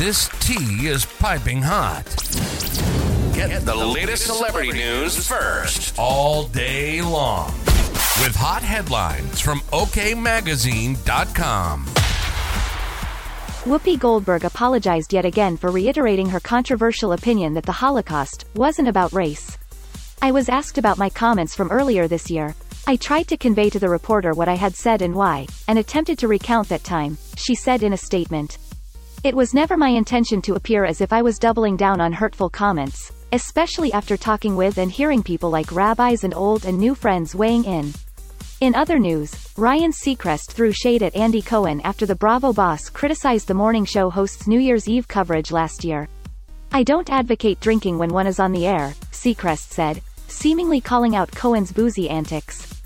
This tea is piping hot. Get the latest celebrity news first all day long with hot headlines from OKMagazine.com. Whoopi Goldberg apologized yet again for reiterating her controversial opinion that the Holocaust wasn't about race. I was asked about my comments from earlier this year. I tried to convey to the reporter what I had said and why, and attempted to recount that time, she said in a statement. It was never my intention to appear as if I was doubling down on hurtful comments, especially after talking with and hearing people like rabbis and old and new friends weighing in. In other news, Ryan Seacrest threw shade at Andy Cohen after the Bravo boss criticized the morning show host's New Year's Eve coverage last year. I don't advocate drinking when one is on the air, Seacrest said, seemingly calling out Cohen's boozy antics.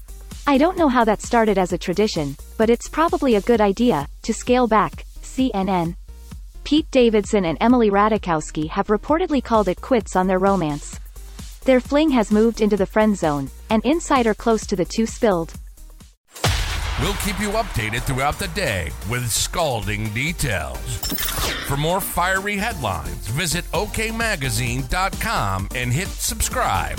I don't know how that started as a tradition, but it's probably a good idea, to scale back, CNN. Pete Davidson and Emily Ratajkowski have reportedly called it quits on their romance. Their fling has moved into the friend zone, an insider close to the two spilled. We'll keep you updated throughout the day with scalding details. For more fiery headlines, visit OKMagazine.com and hit subscribe.